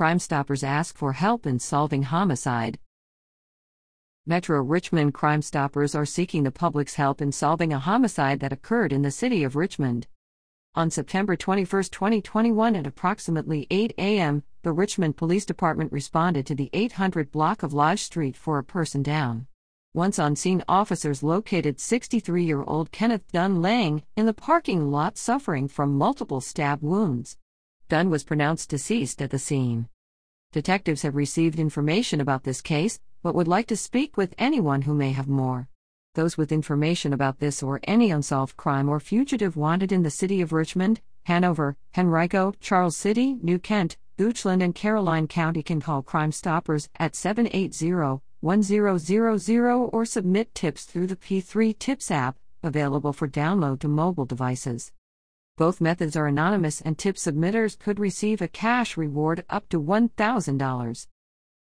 Crime Stoppers ask for help in solving homicide. Metro Richmond Crime Stoppers are seeking the public's help in solving a homicide that occurred in the city of Richmond. On September 21, 2021, at approximately 8 a.m., the Richmond Police Department responded to the 800 block of Lodge Street for a person down. Once on scene, officers located 63 year old Kenneth Dunn laying in the parking lot suffering from multiple stab wounds. Dunn was pronounced deceased at the scene. Detectives have received information about this case, but would like to speak with anyone who may have more. Those with information about this or any unsolved crime or fugitive wanted in the city of Richmond, Hanover, Henrico, Charles City, New Kent, Goochland, and Caroline County can call Crime Stoppers at 780 1000 or submit tips through the P3 Tips app, available for download to mobile devices. Both methods are anonymous, and tip submitters could receive a cash reward up to $1,000.